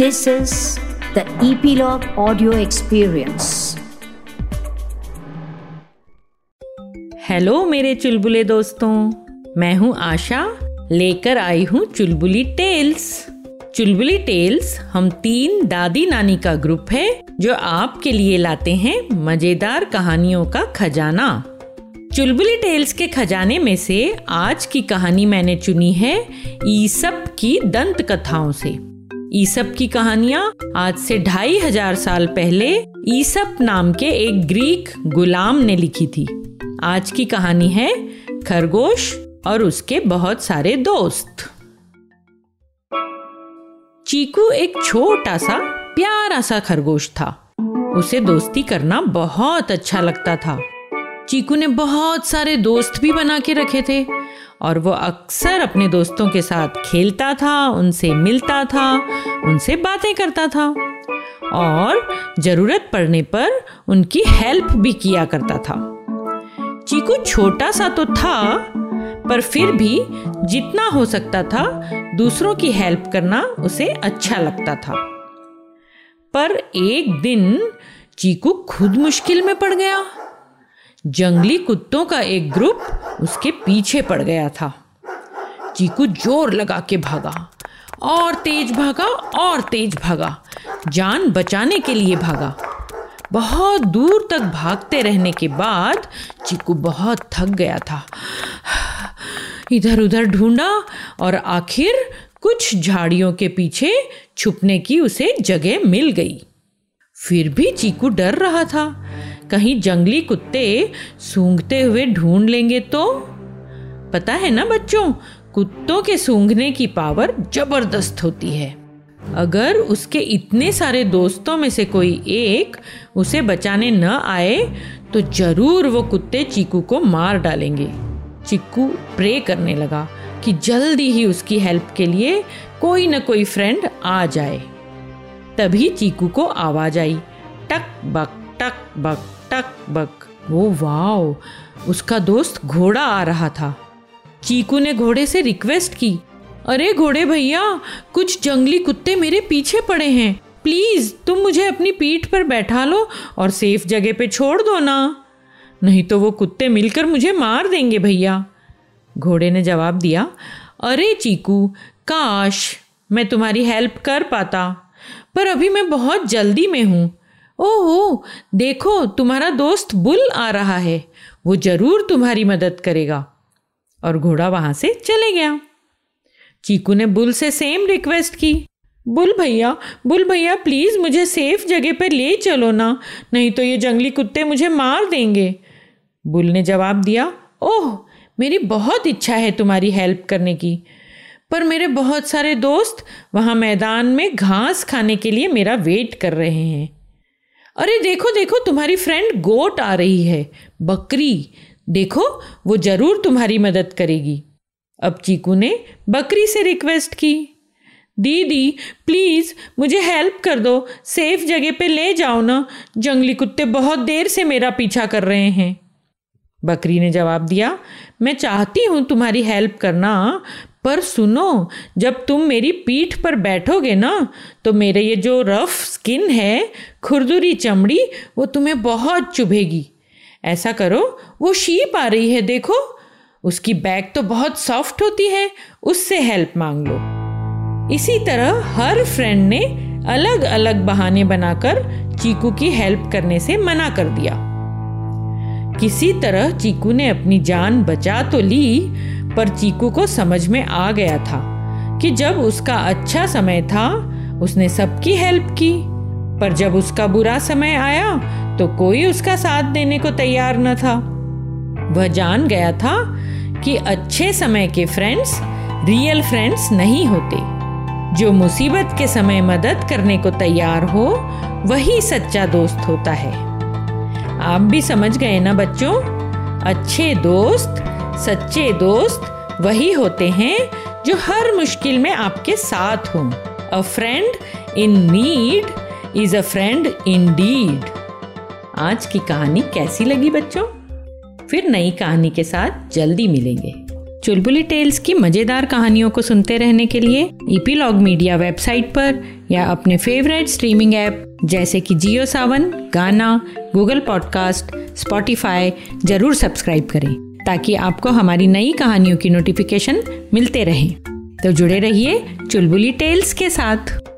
This is the Epilogue Audio Experience. Hello मेरे चुलबुले दोस्तों। मैं हूँ आशा। लेकर आई हूँ चुलबुली टेल्स। चुलबुली टेल्स हम तीन दादी नानी का ग्रुप है, जो आपके लिए लाते हैं मज़ेदार कहानियों का खजाना। चुलबुली टेल्स के खजाने में से आज की कहानी मैंने चुनी है ईसप की दंत कथाओं से। ईसप की कहानियाँ आज से ढाई हज़ार साल पहले ईसप नाम के एक ग्रीक गुलाम ने लिखी थी। आज की कहानी है खरगोश और उसके बहुत सारे दोस्त। चीकू एक छोटा सा, प्यारा सा खरगोश था। उसे दोस्ती करना बहुत अच्छा लगता था। चीकू ने बहुत सारे दोस्त भी बना के रखे थे। और वो अक्सर अपने दोस्तों के साथ खेलता था, उनसे मिलता था, उनसे बातें करता था और ज़रूरत पड़ने पर उनकी हेल्प भी किया करता था। चीकू छोटा सा तो था, पर फिर भी जितना हो सकता था, दूसरों की हेल्प करना उसे अच्छा लगता था। पर एक दिन चीकू खुद मुश्किल में पड़ गया। जंगली कुत्तों का एक ग्रुप उसके पीछे पड़ गया था। चीकू ज़ोर लगा के भागा, और तेज भागा, और तेज भागा, जान बचाने के लिए भागा। बहुत दूर तक भागते रहने के बाद चीकू बहुत थक गया था। इधर उधर ढूंढा, और आखिर कुछ झाड़ियों के पीछे छुपने की उसे जगह मिल गई। फिर भी चीकू डर रहा था। कहीं जंगली कुत्ते सूंघते हुए ढूंढ लेंगे तो? पता है ना बच्चों, कुत्तों के सूंघने की पावर ज़बरदस्त होती है। अगर उसके इतने सारे दोस्तों में से कोई एक उसे बचाने न आए तो ज़रूर वो कुत्ते चीकू को मार डालेंगे। चिक्कू प्रे करने लगा कि जल्दी ही उसकी हेल्प के लिए कोई न कोई फ्रेंड आ जाए। तभी चीकू को आवाज़ आई, टक बक। टक बक टक बक। वो वाओ, उसका दोस्त घोड़ा आ रहा था। चीकू ने घोड़े से रिक्वेस्ट की, अरे घोड़े भैया, कुछ जंगली कुत्ते मेरे पीछे पड़े हैं। प्लीज़, तुम मुझे अपनी पीठ पर बैठा लो और सेफ़ जगह पे छोड़ दो ना। नहीं तो वो कुत्ते मिलकर मुझे मार देंगे भैया। घोड़े ने जवाब दिया, अरे चीकू, काश मैं तुम्हारी हेल्प कर पाता, पर अभी मैं बहुत जल्दी में हूँ। ओहो, देखो, तुम्हारा दोस्त बुल आ रहा है। वो ज़रूर तुम्हारी मदद करेगा। और घोड़ा वहाँ से चले गया। चीकू ने बुल से सेम रिक्वेस्ट की। बुल भैया बुल भैया प्लीज़ मुझे सेफ़ जगह पर ले चलो ना। नहीं तो ये जंगली कुत्ते मुझे मार देंगे। बुल ने जवाब दिया, ओह, मेरी बहुत इच्छा है तुम्हारी हेल्प करने की। पर मेरे बहुत सारे दोस्त वहाँ मैदान में घास खाने के लिए मेरा वेट कर रहे हैं। अरे देखो देखो, तुम्हारी फ्रेंड गोट आ रही है, बकरी। देखो, वो ज़रूर तुम्हारी मदद करेगी। अब चीकू ने बकरी से रिक्वेस्ट की। दीदी प्लीज़ मुझे हेल्प कर दो। सेफ़ जगह पे ले जाओ ना। जंगली कुत्ते बहुत देर से मेरा पीछा कर रहे हैं। बकरी ने जवाब दिया, मैं चाहती हूँ तुम्हारी हेल्प करना पर सुनो, जब तुम मेरी पीठ पर बैठोगे ना तो मेरे ये जो रफ स्किन है, खुरदुरी चमड़ी, वो तुम्हें बहुत चुभेगी। ऐसा करो, वो शीप आ रही है, देखो। उसकी बैक तो बहुत सॉफ्ट होती है, उससे हेल्प मांग लो। इसी तरह हर फ्रेंड ने अलग अलग बहाने बनाकर चीकू की हेल्प करने से मना कर दिया। किसी तरह चीकू ने अपनी जान बचा तो ली पर चीकू को समझ में आ गया था कि जब उसका अच्छा समय था, उसने सबकी हेल्प की। पर जब उसका बुरा समय आया तो कोई उसका साथ देने को तैयार न था। वह जान गया था कि अच्छे समय के फ्रेंड्स रियल फ्रेंड्स नहीं होते। जो मुसीबत के समय मदद करने को तैयार हो, वही सच्चा दोस्त होता है। आप भी समझ गए ना बच्चों? अच्छे दोस्त सच्चे दोस्त वही होते हैं जो हर मुश्किल में आपके साथ हों। A friend in need is a friend in deed आज की कहानी कैसी लगी बच्चों? फिर नई कहानी के साथ जल्दी मिलेंगे। चुलबुली टेल्स की मज़ेदार कहानियों को सुनते रहने के लिए ईपीलॉग मीडिया वेबसाइट पर या अपने फेवरेट स्ट्रीमिंग ऐप जैसे कि Jio Saavn, Gaana, Google podcast, Spotify ज़रूर सब्सक्राइब करें। ताकि आपको हमारी नई कहानियों की नोटिफिकेशन मिलते रहे। तो जुड़े रहिए चुलबुली टेल्स के साथ।